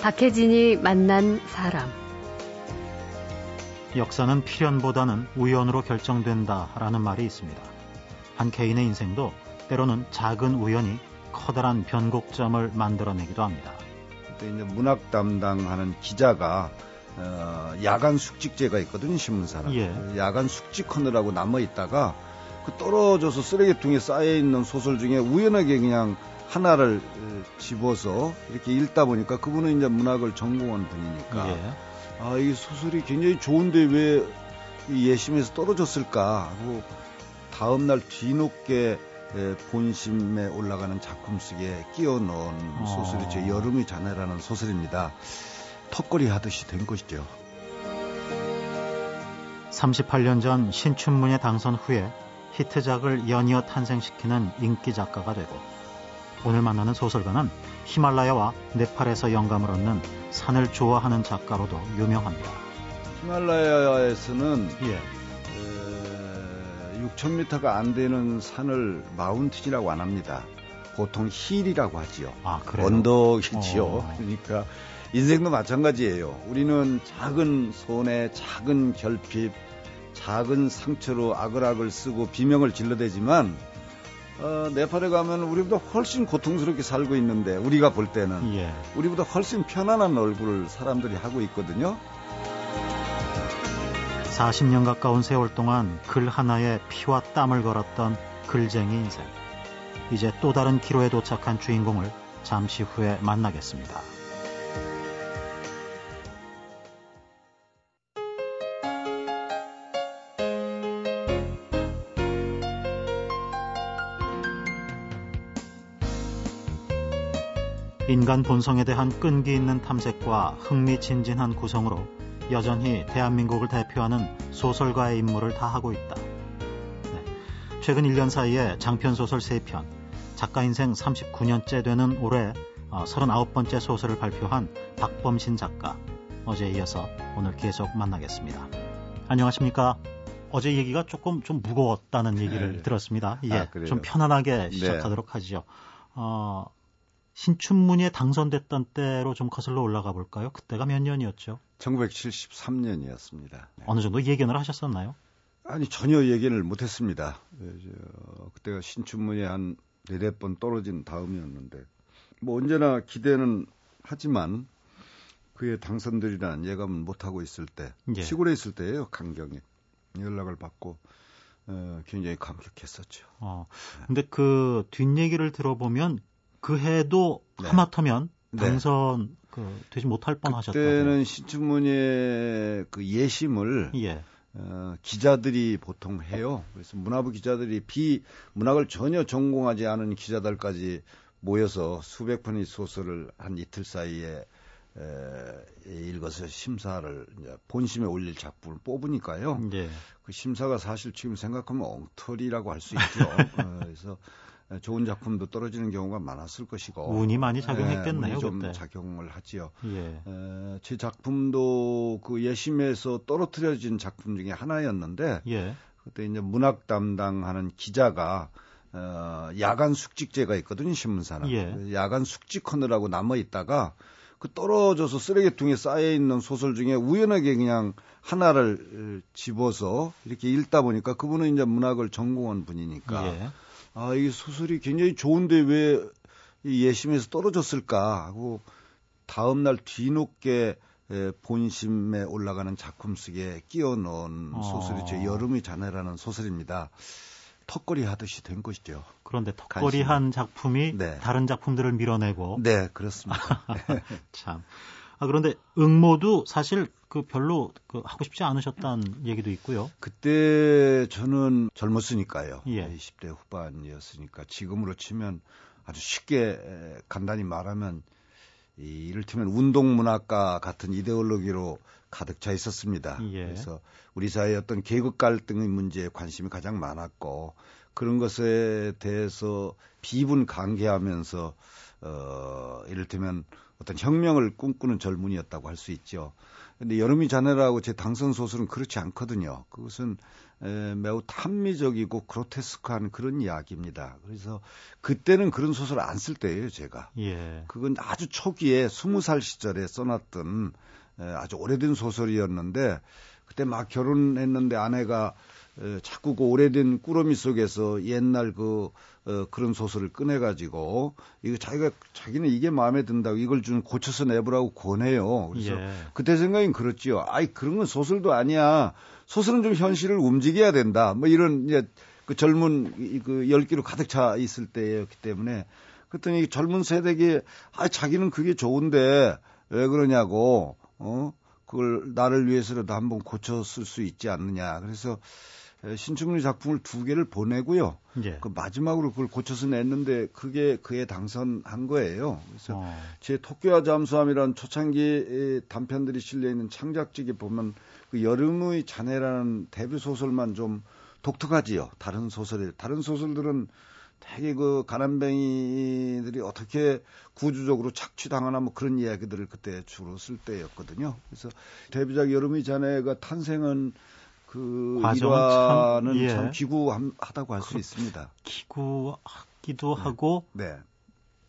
박혜진이 만난 사람. 역사는 필연보다는 우연으로 결정된다라는 말이 있습니다. 한 개인의 인생도 때로는 작은 우연이 커다란 변곡점을 만들어내기도 합니다. 그때 이제 문학 담당하는 기자가 어, 야간 숙직제가 있거든요 신문사는. 예. 그 야간 숙직하느라고 남아 있다가 그 떨어져서 쓰레기통에 쌓여 있는 소설 중에 우연하게 그냥 하나를 어, 집어서 이렇게 읽다 보니까 그분은 이제 문학을 전공한 분이니까 예. 아이 소설이 굉장히 좋은데 왜이 예심에서 떨어졌을까 하고 다음 날 뒤늦게 에, 본심에 올라가는 작품 속에 끼워 넣은 어. 소설이 제 여름의 자네라는 소설입니다. 턱걸이 하듯이 된 것이죠. 38년 전 신춘문예 당선 후에 히트작을 연이어 탄생시키는 인기 작가가 되고 오늘 만나는 소설가는 히말라야와 네팔에서 영감을 얻는 산을 좋아하는 작가로도 유명합니다. 히말라야에서는 예. 6,000m가 안 되는 산을 마운틴이라고 안 합니다. 보통 힐이라고 하지요. 아, 그래요? 언덕이지요. 어. 그러니까 인생도 마찬가지예요. 우리는 작은 손에 작은 결핍, 작은 상처로 아글아글 쓰고 비명을 질러대지만 어, 네팔에 가면 우리보다 훨씬 고통스럽게 살고 있는데 우리가 볼 때는 예. 우리보다 훨씬 편안한 얼굴을 사람들이 하고 있거든요. 40년 가까운 세월 동안 글 하나에 피와 땀을 걸었던 글쟁이 인생. 이제 또 다른 기로에 도착한 주인공을 잠시 후에 만나겠습니다. 인간 본성에 대한 끈기 있는 탐색과 흥미진진한 구성으로 여전히 대한민국을 대표하는 소설가의 임무를 다하고 있다. 네. 최근 1년 사이에 장편 소설 3편, 작가 인생 39년째 되는 올해 39번째 소설을 발표한 박범신 작가. 어제에 이어서 오늘 계속 만나겠습니다. 안녕하십니까? 어제 얘기가 조금 좀 무거웠다는 얘기를 네. 들었습니다. 예, 아? 좀 편안하게 네. 시작하도록 하죠. 어, 신춘문예에 당선됐던 때로 좀 거슬러 올라가 볼까요? 그때가 몇 년이었죠? 1973년이었습니다. 어느 정도 예견을 하셨었나요? 아니 전혀 얘기를 못했습니다. 예, 저, 그때가 신춘문예 한 네댓 번 떨어진 다음이었는데 뭐 언제나 기대는 하지만 그에 당선되리라는 예감은 못하고 있을 때 예. 시골에 있을 때예요 강경에 연락을 받고 어, 굉장히 감격했었죠. 어, 근데 그 뒷얘기를 들어보면 그 해도 네. 하마터면 네. 당선 그 되지 못할 뻔 하셨다고. 그때는 신춘문예 그 예심을 예. 어, 기자들이 보통 해요. 그래서 문화부 기자들이 비 문학을 전혀 전공하지 않은 기자들까지 모여서 수백 편의 소설을 한 이틀 사이에 에, 읽어서 심사를 이제 본심에 올릴 작품을 뽑으니까요. 예. 그 심사가 사실 지금 생각하면 엉터리라고 할 수 있죠. 어, 그래서 좋은 작품도 떨어지는 경우가 많았을 것이고 운이 많이 작용했겠네요, 예, 좀 그때. 작용을 하지요. 예. 에, 제 작품도 그 예심에서 떨어뜨려진 작품 중에 하나였는데 예. 그때 이제 문학 담당하는 기자가 어, 야간 숙직제가 있거든요 신문사는 예. 그 야간 숙직하느라고 남아 있다가 그 떨어져서 쓰레기통에 쌓여 있는 소설 중에 우연하게 그냥 하나를 어, 집어서 이렇게 읽다 보니까 그분은 이제 문학을 전공한 분이니까 예. 아, 이 소설이 굉장히 좋은데 왜이 예심에서 떨어졌을까 하고 다음 날 뒤늦게 에, 본심에 올라가는 작품 속에 끼워 넣은 어. 소설이 제 여름의 자네라는 소설입니다. 턱걸이 하듯이 된 것이죠. 그런데 턱걸이한 작품이 네. 다른 작품들을 밀어내고 네, 그렇습니다. 참. 아, 그런데 응모도 사실 그 별로 그 하고 싶지 않으셨다는 얘기도 있고요. 그때 저는 젊었으니까요. 예. 20대 후반이었으니까 지금으로 치면 아주 쉽게 에, 간단히 말하면 이, 이를테면 운동문학과 같은 이데올로기로 가득 차 있었습니다. 예. 그래서 우리 사회의 어떤 계급 갈등의 문제에 관심이 가장 많았고 그런 것에 대해서 비분 강개하면서 어, 이를테면 어떤 혁명을 꿈꾸는 젊은이였다고 할 수 있죠. 근데 여름이 자네라고 제 당선 소설은 그렇지 않거든요. 그것은 에, 매우 탐미적이고 그로테스크한 그런 이야기입니다. 그래서 그때는 그런 소설을 안 쓸 때예요, 제가. 예. 그건 아주 초기에 스무 살 시절에 써놨던 에, 아주 오래된 소설이었는데 그때 막 결혼했는데 아내가 에, 자꾸 그 오래된 꾸러미 속에서 옛날 그 어, 그런 소설을 꺼내가지고 이거 자기가 자기는 이게 마음에 든다고 이걸 좀 고쳐서 내보라고 권해요. 그래서 예. 그때 생각엔 그렇지요. 아이 그런 건 소설도 아니야. 소설은 좀 현실을 움직여야 된다. 뭐 이런 이제 그 젊은 이- 그 열기로 가득 차 있을 때였기 때문에 그랬더니 젊은 세대기 아 자기는 그게 좋은데 왜 그러냐고 어 그걸 나를 위해서라도 한번 고쳐 쓸 수 있지 않느냐. 그래서 에, 신춘문예 작품을 두 개를 보내고요. 예. 그 마지막으로 그걸 고쳐서 냈는데 그게 그에 당선한 거예요. 그래서 어, 제 토끼와 잠수함이라는 초창기 단편들이 실려 있는 창작집에 보면 그 여름의 자네라는 데뷔 소설만 좀 독특하지요. 다른 소설에 다른 소설들은 되게 그 가난뱅이들이 어떻게 구조적으로 착취당하나 뭐 그런 이야기들을 그때 주로 쓸 때였거든요. 그래서 데뷔작 여름의 자네가 탄생한 그 과정은 참, 예. 참 기구하다고 할 수 있습니다. 기구하기도 하고 네.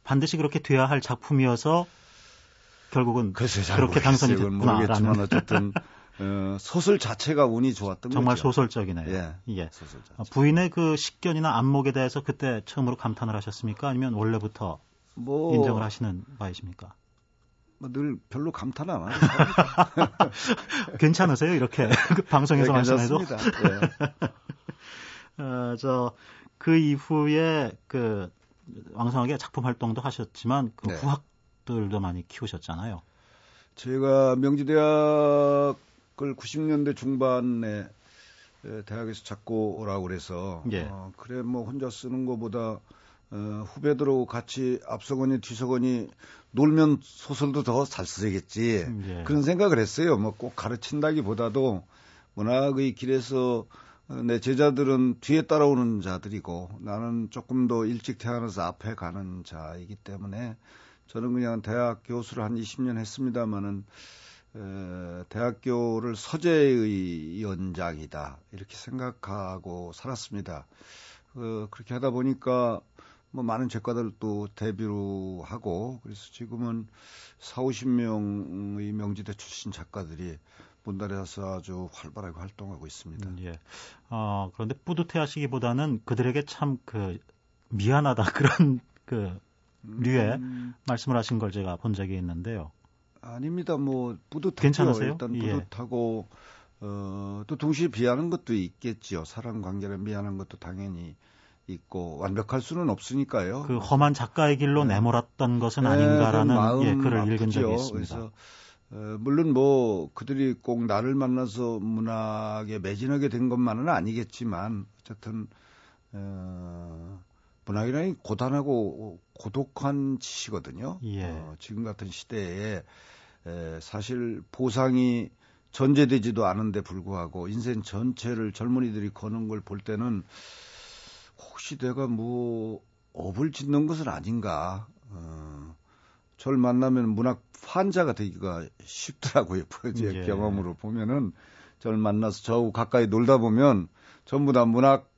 반드시 그렇게 돼야 할 작품이어서 결국은 잘 그렇게 당선이. 그건 모르겠지만 됐구나라는 어쨌든 어, 소설 자체가 운이 좋았던 정말 거죠. 소설적이네요. 예. 예. 소설. 아, 부인의 그 식견이나 안목에 대해서 그때 처음으로 감탄을 하셨습니까? 아니면 원래부터 뭐, 인정을 하시는 바이십니까? 뭐늘 별로 감탄 안 하죠. 괜찮으세요? 이렇게 그 방송에서 네, 말씀해도. 예. 어, 저그 이후에 그 왕성하게 작품 활동도 하셨지만 그 네. 후학들도 많이 키우셨잖아요. 제가 명지대학을 90년대 중반에 에, 대학에서 잡고 오라고 그래서 예. 어, 그래 뭐 혼자 쓰는 것보다 어, 후배들하고 같이 앞서거니 뒤서거니 놀면 소설도 더 잘 쓰겠지 예. 그런 생각을 했어요. 뭐 꼭 가르친다기보다도 문학의 길에서 어, 내 제자들은 뒤에 따라오는 자들이고 나는 조금 더 일찍 태어나서 앞에 가는 자이기 때문에 저는 그냥 대학 교수를 한 20년 했습니다마는 에, 대학교를 서재의 연장이다 이렇게 생각하고 살았습니다. 어, 그렇게 하다 보니까 뭐 많은 작가들도 데뷔를 하고 그래서 지금은 4, 50명의 명지대 출신 작가들이 문달에서 아주 활발하게 활동하고 있습니다. 음, 예. 어, 그런데 뿌듯해하시기보다는 그들에게 참 그 미안하다 그런 그 류의 음, 말씀을 하신 걸 제가 본 적이 있는데요. 아닙니다. 뭐 뿌듯하죠. 괜찮으세요? 일단 예. 뿌듯하고 어, 또 동시에 비하는 것도 있겠지요. 사람 관계를 미안한 것도 당연히 있고 완벽할 수는 없으니까요. 그 험한 작가의 길로 네. 내몰았던 것은 네, 아닌가라는 그런 마음 예, 글을 읽은 아프죠. 적이 있습니다. 그래서 어, 물론 뭐 그들이 꼭 나를 만나서 문학에 매진하게 된 것만은 아니겠지만 어쨌든 어, 문학이라는 게 고단하고 고독한 짓이거든요. 예. 어, 지금 같은 시대에 에, 사실 보상이 전제되지도 않은데 불구하고 인생 전체를 젊은이들이 거는 걸 볼 때는 혹시 내가 뭐 업을 짓는 것은 아닌가. 어, 저를 만나면 문학 환자가 되기가 쉽더라고요. 제 예. 경험으로 보면은 저를 만나서 저하고 가까이 놀다 보면 전부 다 문학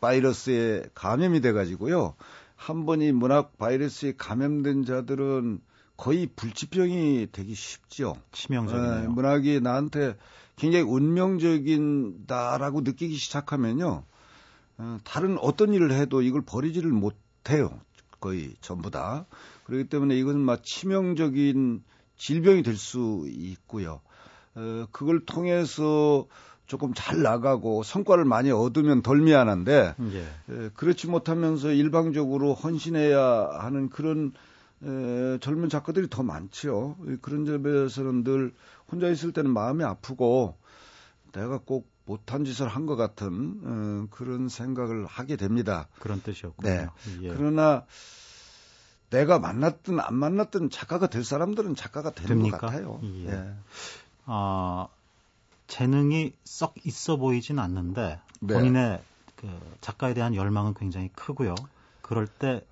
바이러스에 감염이 돼가지고요. 한 번이 문학 바이러스에 감염된 자들은 거의 불치병이 되기 쉽죠. 예, 치명적이네요. 문학이 나한테 굉장히 운명적인다라고 느끼기 시작하면요. 어, 다른 어떤 일을 해도 이걸 버리지를 못해요. 거의 전부 다. 그렇기 때문에 이것은 막 치명적인 질병이 될 수 있고요. 어, 그걸 통해서 조금 잘 나가고 성과를 많이 얻으면 덜 미안한데 예. 에, 그렇지 못하면서 일방적으로 헌신해야 하는 그런 에, 젊은 작가들이 더 많지요. 그런 점에서는 늘 혼자 있을 때는 마음이 아프고 내가 꼭 못한 짓을 한 것 같은 어, 그런 생각을 하게 됩니다. 그런 뜻이었군요. 네. 예. 그러나 내가 만났든 안 만났든 작가가 될 사람들은 작가가 되는 됩니까? 것 같아요. 예. 예. 아, 재능이 썩 있어 보이진 않는데 네. 본인의 그 작가에 대한 열망은 굉장히 크고요. 그럴 때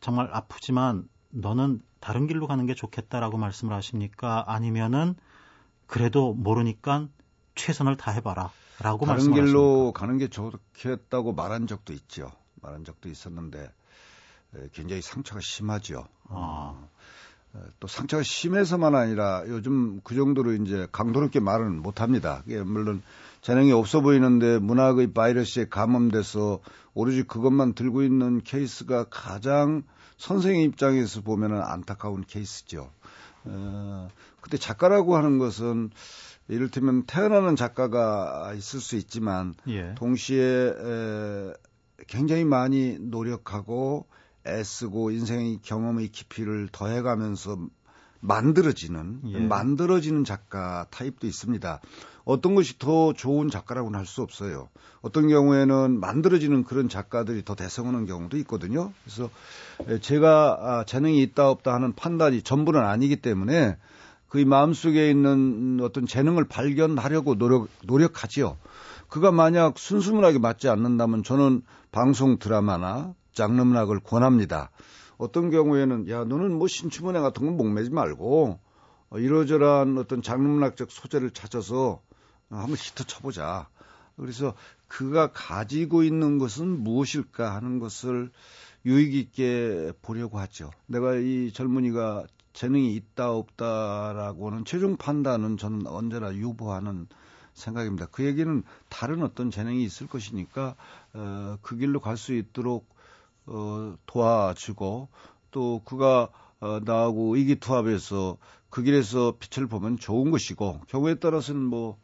정말 아프지만 너는 다른 길로 가는 게 좋겠다라고 말씀을 하십니까? 아니면은 그래도 모르니까 최선을 다해봐라. 라고 다른 길로 가는 게 좋겠다고 말한 적도 있죠. 말한 적도 있었는데 굉장히 상처가 심하죠. 아. 또 상처가 심해서만 아니라 요즘 그 정도로 이제 강도롭게 말은 못 합니다. 물론 재능이 없어 보이는데 문학의 바이러스에 감염돼서 오로지 그것만 들고 있는 케이스가 가장 선생의 입장에서 보면은 안타까운 케이스죠. 어, 근데 작가라고 하는 것은 이를테면 태어나는 작가가 있을 수 있지만 예. 동시에 에, 굉장히 많이 노력하고 애쓰고 인생의 경험의 깊이를 더해가면서 만들어지는 예. 만들어지는 작가 타입도 있습니다. 어떤 것이 더 좋은 작가라고는 할 수 없어요. 어떤 경우에는 만들어지는 그런 작가들이 더 대성하는 경우도 있거든요. 그래서 제가 아, 재능이 있다 없다 하는 판단이 전부는 아니기 때문에 그의 마음속에 있는 어떤 재능을 발견하려고 노력 노력하지요. 그가 만약 순수문학에 맞지 않는다면 저는 방송 드라마나 장르문학을 권합니다. 어떤 경우에는 야 너는 뭐 신춘문예 같은 건 목매지 말고 어, 이러저러한 어떤 장르문학적 소재를 찾아서 한번 히트 쳐보자. 그래서 그가 가지고 있는 것은 무엇일까 하는 것을 유익 있게 보려고 하죠. 내가 이 젊은이가 재능이 있다 없다라고는 최종 판단은 저는 언제나 유보하는 생각입니다. 그 얘기는 다른 어떤 재능이 있을 것이니까 어, 그 길로 갈 수 있도록 어, 도와주고 또 그가 어, 나하고 의기투합해서 그 길에서 빛을 보면 좋은 것이고 경우에 따라서는 뭐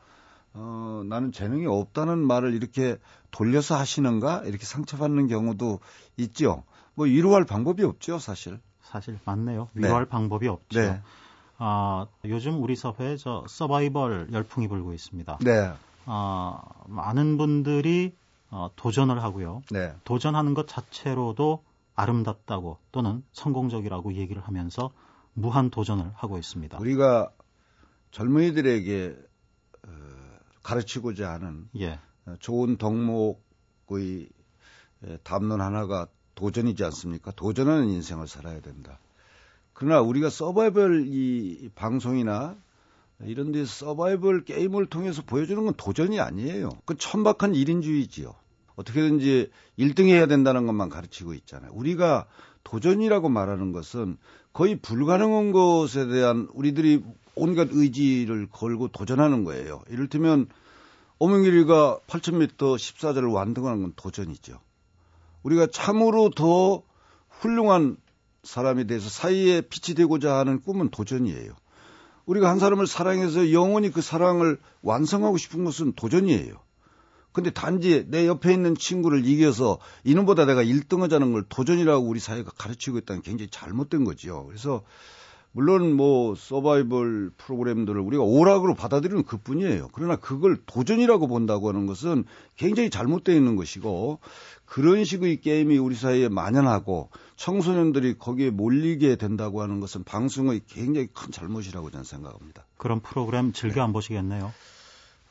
어, 나는 재능이 없다는 말을 이렇게 돌려서 하시는가 이렇게 상처받는 경우도 있죠. 뭐 위로할 방법이 없죠, 사실. 사실 맞네요. 위로할 네. 방법이 없죠. 네. 아, 요즘 우리 사회에 저 서바이벌 열풍이 불고 있습니다. 네. 아, 많은 분들이 어, 도전을 하고요. 네. 도전하는 것 자체로도 아름답다고 또는 성공적이라고 얘기를 하면서 무한 도전을 하고 있습니다. 우리가 젊은이들에게 어, 가르치고자 하는 예. 어, 좋은 덕목의 담론 하나가 도전이지 않습니까? 도전하는 인생을 살아야 된다. 그러나 우리가 서바이벌 이 방송이나 이런 데 서바이벌 게임을 통해서 보여주는 건 도전이 아니에요. 그 천박한 일인주의지요. 어떻게든지 1등 해야 된다는 것만 가르치고 있잖아요. 우리가 도전이라고 말하는 것은 거의 불가능한 것에 대한 우리들이 온갖 의지를 걸고 도전하는 거예요. 이를테면 오명길이가 8,000m 14자를 완등하는 건 도전이죠. 우리가 참으로 더 훌륭한 사람이 돼서 사이에 빛이 되고자 하는 꿈은 도전이에요. 우리가 한 사람을 사랑해서 영원히 그 사랑을 완성하고 싶은 것은 도전이에요. 근데 단지 내 옆에 있는 친구를 이겨서 이놈보다 내가 1등 하자는 걸 도전이라고 우리 사회가 가르치고 있다는 굉장히 잘못된 거지요. 그래서 물론 뭐 서바이벌 프로그램들을 우리가 오락으로 받아들이는 그뿐이에요. 그러나 그걸 도전이라고 본다고 하는 것은 굉장히 잘못되어 있는 것이고 그런 식의 게임이 우리 사회에 만연하고 청소년들이 거기에 몰리게 된다고 하는 것은 방송의 굉장히 큰 잘못이라고 저는 생각합니다. 그런 프로그램 즐겨 네. 안 보시겠네요.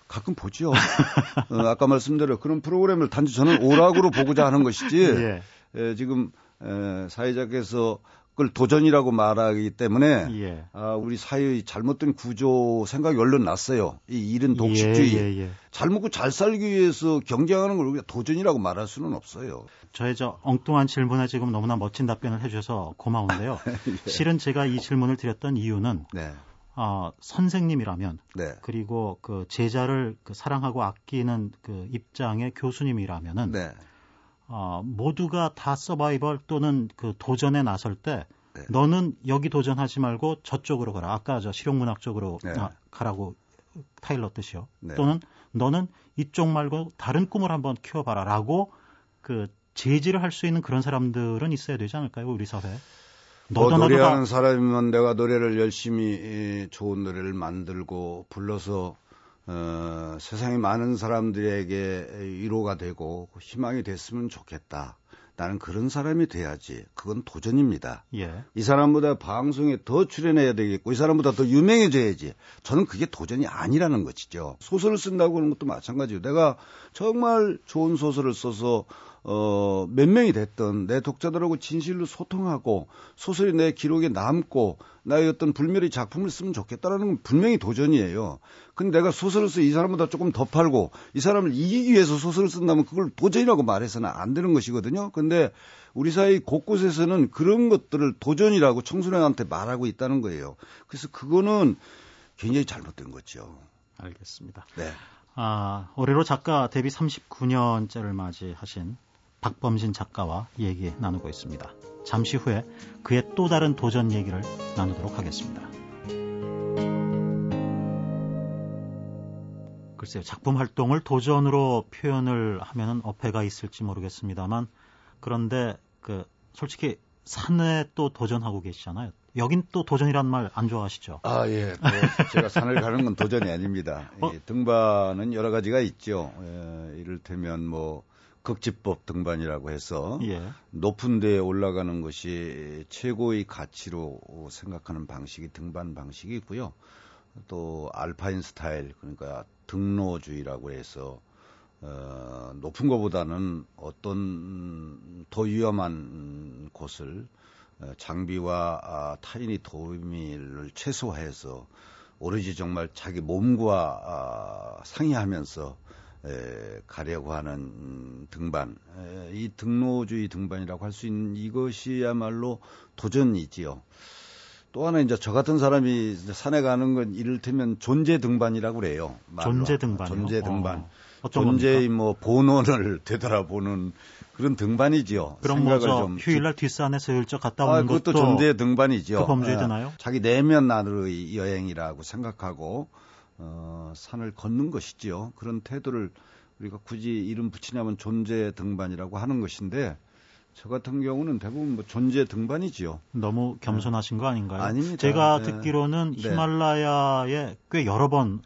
가끔 보죠. 어, 아까 말씀대로 그런 프로그램을 단지 저는 오락으로 보고자 하는 것이지 예. 에, 지금 에, 사회자께서 그걸 도전이라고 말하기 때문에 예. 아, 우리 사회의 잘못된 구조 생각이 얼른 났어요. 이 일은 독식주의. 예, 예, 예. 잘 먹고 잘 살기 위해서 경쟁하는 걸 우리가 도전이라고 말할 수는 없어요. 저의 저 엉뚱한 질문에 지금 너무나 멋진 답변을 해주셔서 고마운데요. 예. 실은 제가 이 질문을 드렸던 이유는 네. 어, 선생님이라면 네. 그리고 그 제자를 그 사랑하고 아끼는 그 입장의 교수님이라면은 네. 어, 모두가 다 서바이벌 또는 그 도전에 나설 때 네. 너는 여기 도전하지 말고 저쪽으로 가라. 아까 저 실용문학 쪽으로 네. 아, 가라고 타일러 뜻이요. 네. 또는 너는 이쪽 말고 다른 꿈을 한번 키워봐라라고 그 제지를 할 수 있는 그런 사람들은 있어야 되지 않을까요, 우리 사회에? 뭐 노래하는 사람이면 내가 노래를 열심히 좋은 노래를 만들고 불러서 어, 세상에 많은 사람들에게 위로가 되고 희망이 됐으면 좋겠다. 나는 그런 사람이 돼야지. 그건 도전입니다. 예. 이 사람보다 방송에 더 출연해야 되겠고, 이 사람보다 더 유명해져야지. 저는 그게 도전이 아니라는 것이죠. 소설을 쓴다고 하는 것도 마찬가지예요. 내가 정말 좋은 소설을 써서 어, 몇 명이 됐던 내 독자들하고 진실로 소통하고 소설이 내 기록에 남고 나의 어떤 불멸의 작품을 쓰면 좋겠다라는 건 분명히 도전이에요. 근데 내가 소설을 써이 사람보다 조금 더 팔고 이 사람을 이기기 위해서 소설을 쓴다면 그걸 도전이라고 말해서는 안 되는 것이거든요. 근데 우리 사회 곳곳에서는 그런 것들을 도전이라고 청소년한테 말하고 있다는 거예요. 그래서 그거는 굉장히 잘못된 거죠. 알겠습니다. 네. 아, 올해로 작가 데뷔 39년째를 맞이하신 박범신 작가와 얘기 나누고 있습니다. 잠시 후에 그의 또 다른 도전 얘기를 나누도록 하겠습니다. 글쎄요, 작품 활동을 도전으로 표현을 하면은 어폐가 있을지 모르겠습니다만, 그런데 그 솔직히 산에 또 도전하고 계시잖아요. 여긴 또 도전이란 말 안 좋아하시죠? 아, 예. 뭐 제가 산을 가는 건 도전이 아닙니다. 어? 예, 등반은 여러 가지가 있죠. 예, 이를테면 뭐 극지법 등반이라고 해서 예. 높은 데에 올라가는 것이 최고의 가치로 생각하는 방식이 등반 방식이 있고요. 또 알파인 스타일 그러니까 등로주의라고 해서 어, 높은 것보다는 어떤 더 위험한 곳을 어, 장비와 아, 타인의 도움을 최소화해서 오로지 정말 자기 몸과 아, 상의하면서 에, 가려고 하는 등반, 에, 이 등로주의 등반이라고 할 수 있는 이것이야말로 도전이지요. 또 하나 이제 저 같은 사람이 산에 가는 건 이를테면 존재 등반이라고 그래요. 말로. 존재 등반. 존재 등반. 어, 존재의 겁니까? 뭐 본원을 되돌아보는 그런 등반이지요. 그럼 뭐저 휴일날 뒷산에서 열적 갔다 오는 아, 그것도 존재 등반이죠. 그 범주에 드나요? 아, 자기 내면 안으로의 여행이라고 생각하고 어, 산을 걷는 것이지요. 그런 태도를 우리가 굳이 이름 붙이냐면 존재 등반이라고 하는 것인데 저 같은 경우는 대부분 뭐 존재 등반이지요. 너무 겸손하신 거 아닌가요? 아닙니다. 제가 네. 듣기로는 네. 히말라야에 꽤 여러 번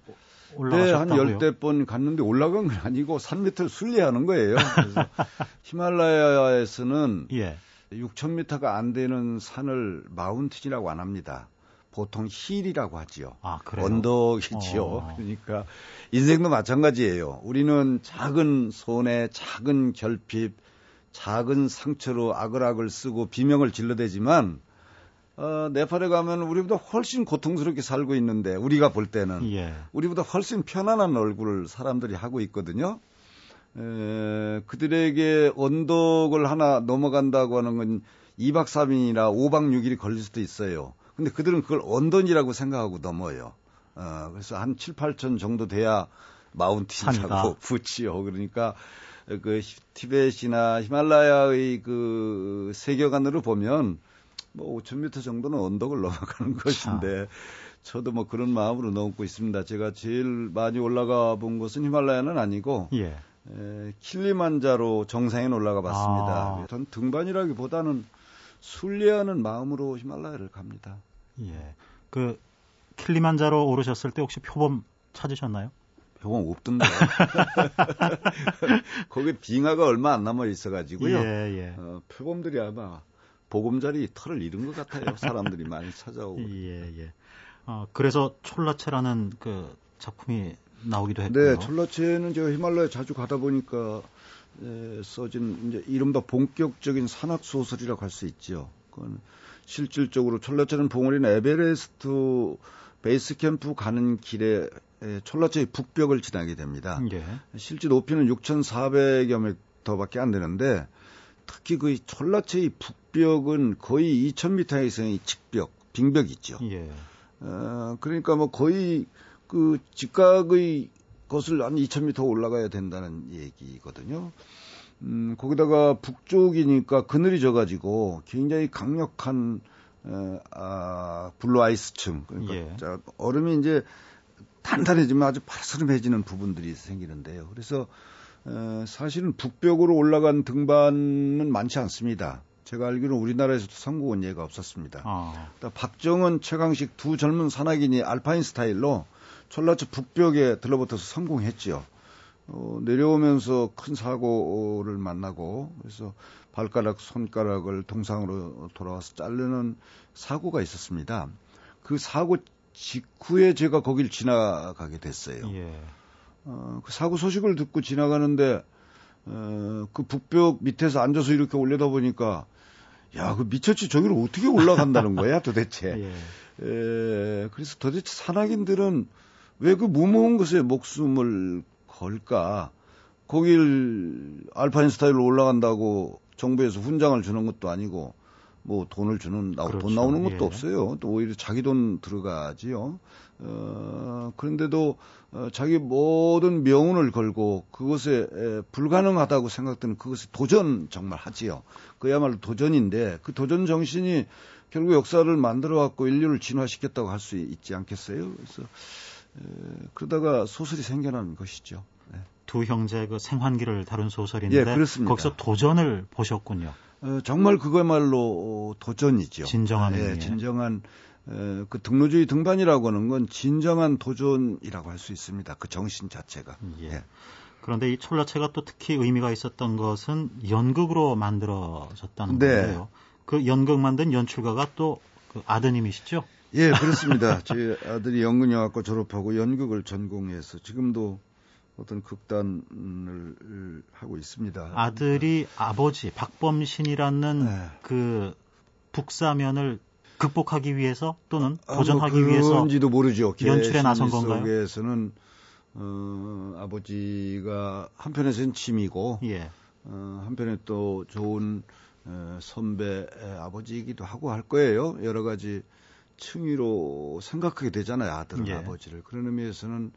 올라가셨다고요? 네, 한 열대 번 갔는데 올라간 건 아니고 산 밑을 순례하는 거예요. 그래서 히말라야에서는 예. 6,000m가 안 되는 산을 마운틴이라고 안 합니다. 보통 힐이라고 하지요. 아, 언덕이지요. 어. 그러니까 인생도 마찬가지예요. 우리는 작은 손에 작은 결핍, 작은 상처로 악을악을 쓰고 비명을 질러대지만 어, 네팔에 가면 우리보다 훨씬 고통스럽게 살고 있는데 우리가 볼 때는 예. 우리보다 훨씬 편안한 얼굴을 사람들이 하고 있거든요. 에, 그들에게 언덕을 하나 넘어간다고 하는 건 2박 3일이나 5박 6일이 걸릴 수도 있어요. 근데 그들은 그걸 언덕이라고 생각하고 넘어요. 어, 그래서 한 7, 8천 정도 돼야 마운틴이라고 붙지요. 그러니까 그 티벳이나 히말라야의 그 세계관으로 보면 뭐 5,000m 정도는 언덕을 넘어가는 것인데 저도 뭐 그런 마음으로 넘고 있습니다. 제가 제일 많이 올라가 본 곳은 히말라야는 아니고 예. 에, 킬리만자로 정상에 올라가 봤습니다. 아. 전 등반이라기보다는 순례하는 마음으로 히말라야를 갑니다. 예. 그 킬리만자로 오르셨을 때 혹시 표범 찾으셨나요? 표범 없던데. 거기 빙하가 얼마 안 남아 있어가지고요. 예, 예. 어, 표범들이 아마 보금자리 털을 잃은 것 같아요. 사람들이 많이 찾아오고. 예, 예. 어, 그래서 촐라체라는 그 작품이 나오기도 했고요. 네, 촐라체는 제가 히말라야 자주 가다 보니까 에, 써진 이제 이른바 본격적인 산악 소설이라고 할 수 있죠. 그건 실질적으로 촐라체는 봉우리는 에베레스트 베이스 캠프 가는 길에 촐라체의 북벽을 지나게 됩니다. 예. 실제 높이는 6,400여 미터밖에 안 되는데 특히 그 촐라체의 북벽은 거의 2,000m 이상의 직벽, 빙벽이 있죠. 예. 어, 그러니까 뭐 거의 그 직각의 것을 한 2,000m 올라가야 된다는 얘기거든요. 음, 거기다가 북쪽이니까 그늘이 져가지고 굉장히 강력한 어, 아, blue ice층 그러니까 예. 자, 얼음이 이제 단단해지면 아주 파르스름해지는 부분들이 생기는데요. 그래서 어, 사실은 북벽으로 올라간 등반은 많지 않습니다. 제가 알기로는 우리나라에서도 성공한 예가 없었습니다. 아. 박정헌, 최강식 두 젊은 산악인이 alpine 스타일로 전라초 북벽에 들러붙어서 성공했지요. 어, 내려오면서 큰 사고를 만나고 그래서 발가락, 손가락을 동상으로 돌아와서 자르는 사고가 있었습니다. 그 사고 직후에 제가 거길 지나가게 됐어요. 예. 어, 그 사고 소식을 듣고 지나가는데 어, 그 북벽 밑에서 앉아서 이렇게 올려다 보니까 야, 그 미쳤지 저기를 어떻게 올라간다는 거야 도대체. 예. 에, 그래서 도대체 산악인들은 왜 그 무모한 것에 목숨을 걸까? 거길 알파인 스타일로 올라간다고 정부에서 훈장을 주는 것도 아니고 뭐 돈을 주는 그렇죠. 돈 나오는 것도 예. 없어요. 또 오히려 자기 돈 들어가지요. 어, 그런데도 어, 자기 모든 명운을 걸고 그것에 에, 불가능하다고 생각되는 그것에 도전 정말 하지요. 그야말로 도전인데 그 도전 정신이 결국 역사를 만들어 갖고 인류를 진화시켰다고 할 수 있지 않겠어요? 그래서 에, 그러다가 소설이 생겨난 것이죠. 네. 두 형제 그 생환기를 다룬 소설인데 예, 그렇습니다. 거기서 도전을 보셨군요. 어, 정말 그거야말로 도전이죠. 진정한 예, 진정한 에, 그 등로주의 등반이라고 하는 건 진정한 도전이라고 할 수 있습니다. 그 정신 자체가. 예. 예. 그런데 이 촐라체가 또 특히 의미가 있었던 것은 연극으로 만들어졌다는 네. 거예요. 그 연극 만든 연출가가 또 그 아드님이시죠? 예, 그렇습니다. 제 아들이 연극영화과 졸업하고 연극을 전공해서 지금도 어떤 극단을 하고 있습니다. 아들이 아버지 박범신이라는 네. 그 북사면을 극복하기 위해서 또는 아, 도전하기 뭐 위해서 그런지도 모르죠. 연출에 나선 건가요? 속에서는 어, 아버지가 한편에서는 짐이고 예. 어, 한편에 또 좋은 어, 선배 아버지이기도 하고 할 거예요. 여러 가지 층위로 생각하게 되잖아요. 아들은 예. 아버지를. 그런 의미에서는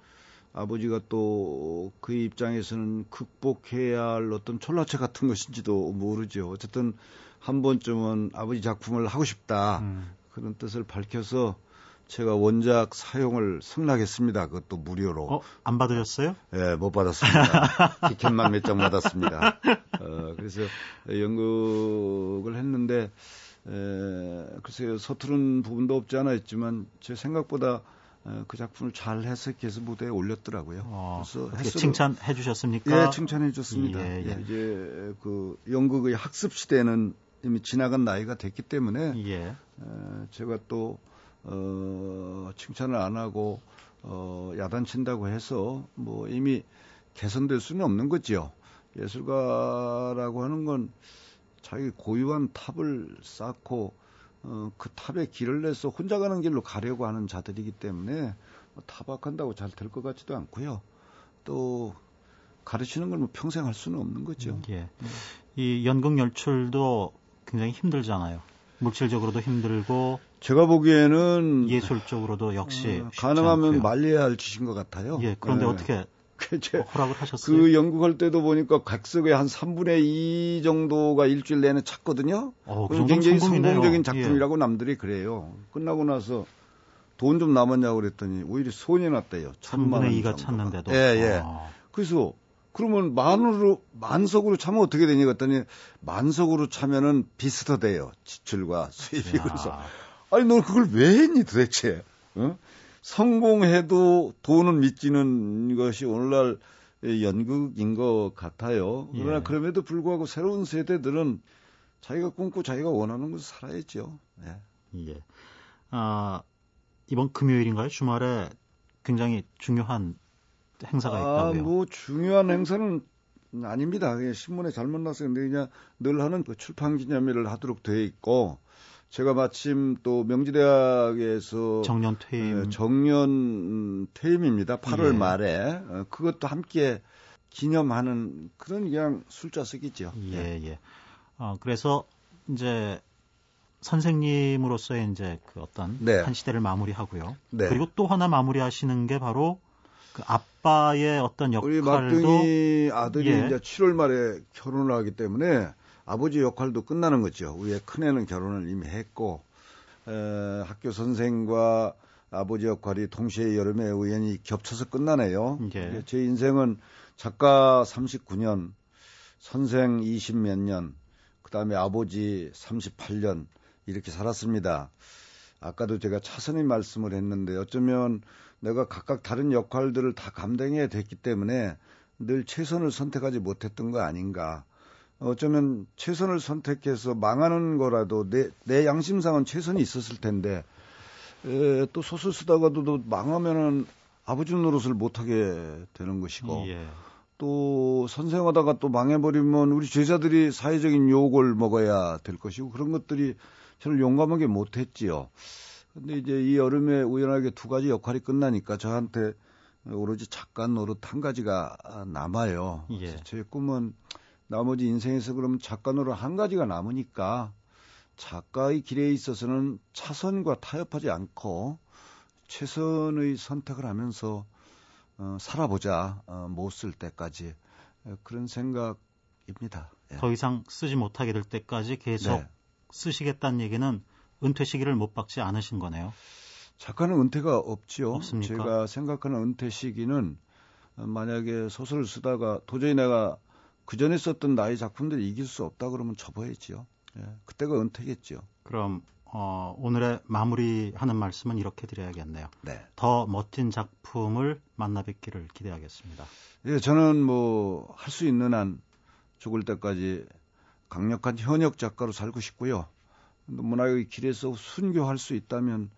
아버지가 또 그 입장에서는 극복해야 할 어떤 촐라체 같은 것인지도 모르죠. 어쨌든 한 번쯤은 아버지 작품을 하고 싶다. 음. 그런 뜻을 밝혀서 제가 원작 사용을 승낙했습니다. 그것도 무료로. 어, 안 받으셨어요? 예, 네, 못 받았습니다. 티켓만 몇 장 받았습니다. 어, 그래서 연극을 했는데, 에, 글쎄요, 서투른 부분도 없지 않아 있지만, 제 생각보다 어, 그 작품을 잘 해석해서 무대에 올렸더라고요. 어, 그래서 해석을, 칭찬해 주셨습니까? 예, 칭찬해 줬습니다. 예, 예. 예, 이제 그 연극의 학습 시대는 이미 지나간 나이가 됐기 때문에 예. 에, 제가 또 어, 칭찬을 안 하고 어, 야단친다고 해서 뭐 이미 개선될 수는 없는 거죠. 예술가라고 하는 건 자기 고유한 탑을 쌓고 어, 그 탑에 길을 내서 혼자 가는 길로 가려고 하는 자들이기 때문에 뭐 타박한다고 잘 될 것 같지도 않고요. 또 가르치는 걸 뭐 평생 할 수는 없는 거죠. 음, 예. 이 연극 연출도 굉장히 힘들잖아요. 물질적으로도 힘들고 제가 보기에는 예술적으로도 역시 어, 가능하면 않고요. 말려야 할 짓인 것 같아요. 예, 그런데 네. 어떻게 제, 허락을 하셨어요? 그 연극할 때도 보니까 각석의 한 3분의 2 정도가 일주일 내내 찼거든요. 어, 그 굉장히 성공이네요. 성공적인 작품이라고 예. 남들이 그래요. 끝나고 나서 돈 좀 남았냐고 그랬더니 오히려 손이 났대요. 3분의 2가 찼는데도. 예, 예. 아. 그래서 그러면 만으로 만석으로 차면 어떻게 되냐 그랬더니 만석으로 차면은 비슷하대요. 지출과 수입이 야. 그래서 아니 너 그걸 왜 했니 도대체? 어? 성공해도 돈은 믿지는 것이 오늘날 연극인 것 같아요. 그러나 예. 그럼에도 불구하고 새로운 세대들은 자기가 꿈꾸 자기가 원하는 것을 살아야죠. 예. 예. 아, 이번 금요일인가요? 주말에 굉장히 중요한 행사가 아, 있다고요? 뭐 중요한 행사는 아닙니다. 신문에 잘못 났어요. 근데 그냥 늘 하는 그 출판 기념일을 하도록 돼 있고 제가 마침 또 명지대학에서 정년 퇴임 예, 정년 퇴임입니다. 8월 예. 말에 어, 그것도 함께 기념하는 그런 그냥 술자석이죠. 예, 예. 어, 그래서 이제 선생님으로서의 이제 그 어떤 네. 한 시대를 마무리하고요. 네. 그리고 또 하나 마무리하시는 게 바로 그 아빠의 어떤 역할도 우리 막둥이 아들이 예. 이제 7월 말에 결혼을 하기 때문에 아버지 역할도 끝나는 거죠. 위에 큰애는 결혼을 이미 했고 에, 학교 선생과 아버지 역할이 동시에 여름에 우연히 겹쳐서 끝나네요. 예. 제 인생은 작가 39년, 선생 20몇 년, 그 다음에 아버지 38년 이렇게 살았습니다. 아까도 제가 차선의 말씀을 했는데 어쩌면 내가 각각 다른 역할들을 다 감당해야 됐기 때문에 늘 최선을 선택하지 못했던 거 아닌가. 어쩌면 최선을 선택해서 망하는 거라도 내, 내 양심상은 최선이 있었을 텐데 에, 또 소설 쓰다가도 망하면은 아버지 노릇을 못하게 되는 것이고 예. 또 선생하다가 또 망해버리면 우리 제자들이 사회적인 욕을 먹어야 될 것이고 그런 것들이 저는 용감하게 못했지요. 근데 이제 이 여름에 우연하게 두 가지 역할이 끝나니까 저한테 오로지 작가 노릇 한 가지가 남아요. 예. 제 꿈은 나머지 인생에서 그러면 작가 노릇 한 가지가 남으니까 작가의 길에 있어서는 차선과 타협하지 않고 최선의 선택을 하면서 어, 살아보자 어, 못 쓸 때까지 그런 생각입니다. 예. 더 이상 쓰지 못하게 될 때까지 계속 네. 쓰시겠다는 얘기는 은퇴 시기를 못 박지 않으신 거네요. 작가는 은퇴가 없지요. 없습니까? 제가 생각하는 은퇴 시기는 만약에 소설을 쓰다가 도저히 내가 그 전에 썼던 나의 작품들 이길 수 없다 그러면 접어야지요. 예, 그때가 은퇴겠죠. 그럼 어, 오늘의 마무리하는 말씀은 이렇게 드려야겠네요. 네. 더 멋진 작품을 만나 뵙기를 기대하겠습니다. 예, 저는 뭐 할 수 있는 한 죽을 때까지 강력한 현역 작가로 살고 싶고요. 문화의 길에서 순교할 수 있다면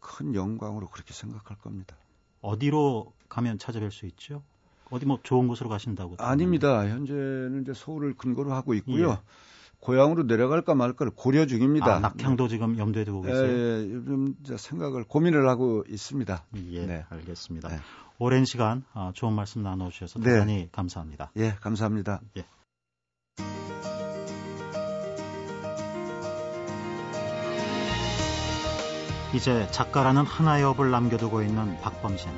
큰 영광으로 그렇게 생각할 겁니다. 어디로 가면 찾아뵐 수 있죠? 어디 뭐 좋은 곳으로 가신다고? 아닙니다. 현재는 이제 서울을 근거로 하고 있고요. 예. 고향으로 내려갈까 말까를 고려 중입니다. 아, 낙향도 지금 염두에 두고 계세요? 예, 예, 요즘 생각을 고민을 하고 있습니다. 예, 네. 알겠습니다. 네. 오랜 시간 어, 좋은 말씀 나눠주셔서 네. 대단히 감사합니다. 예, 감사합니다. 예. 이제 작가라는 하나의 업을 남겨두고 있는 박범신.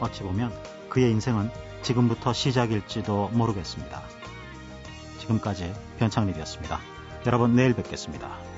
어찌 보면 그의 인생은 지금부터 시작일지도 모르겠습니다. 지금까지 변창립이었습니다. 여러분 내일 뵙겠습니다.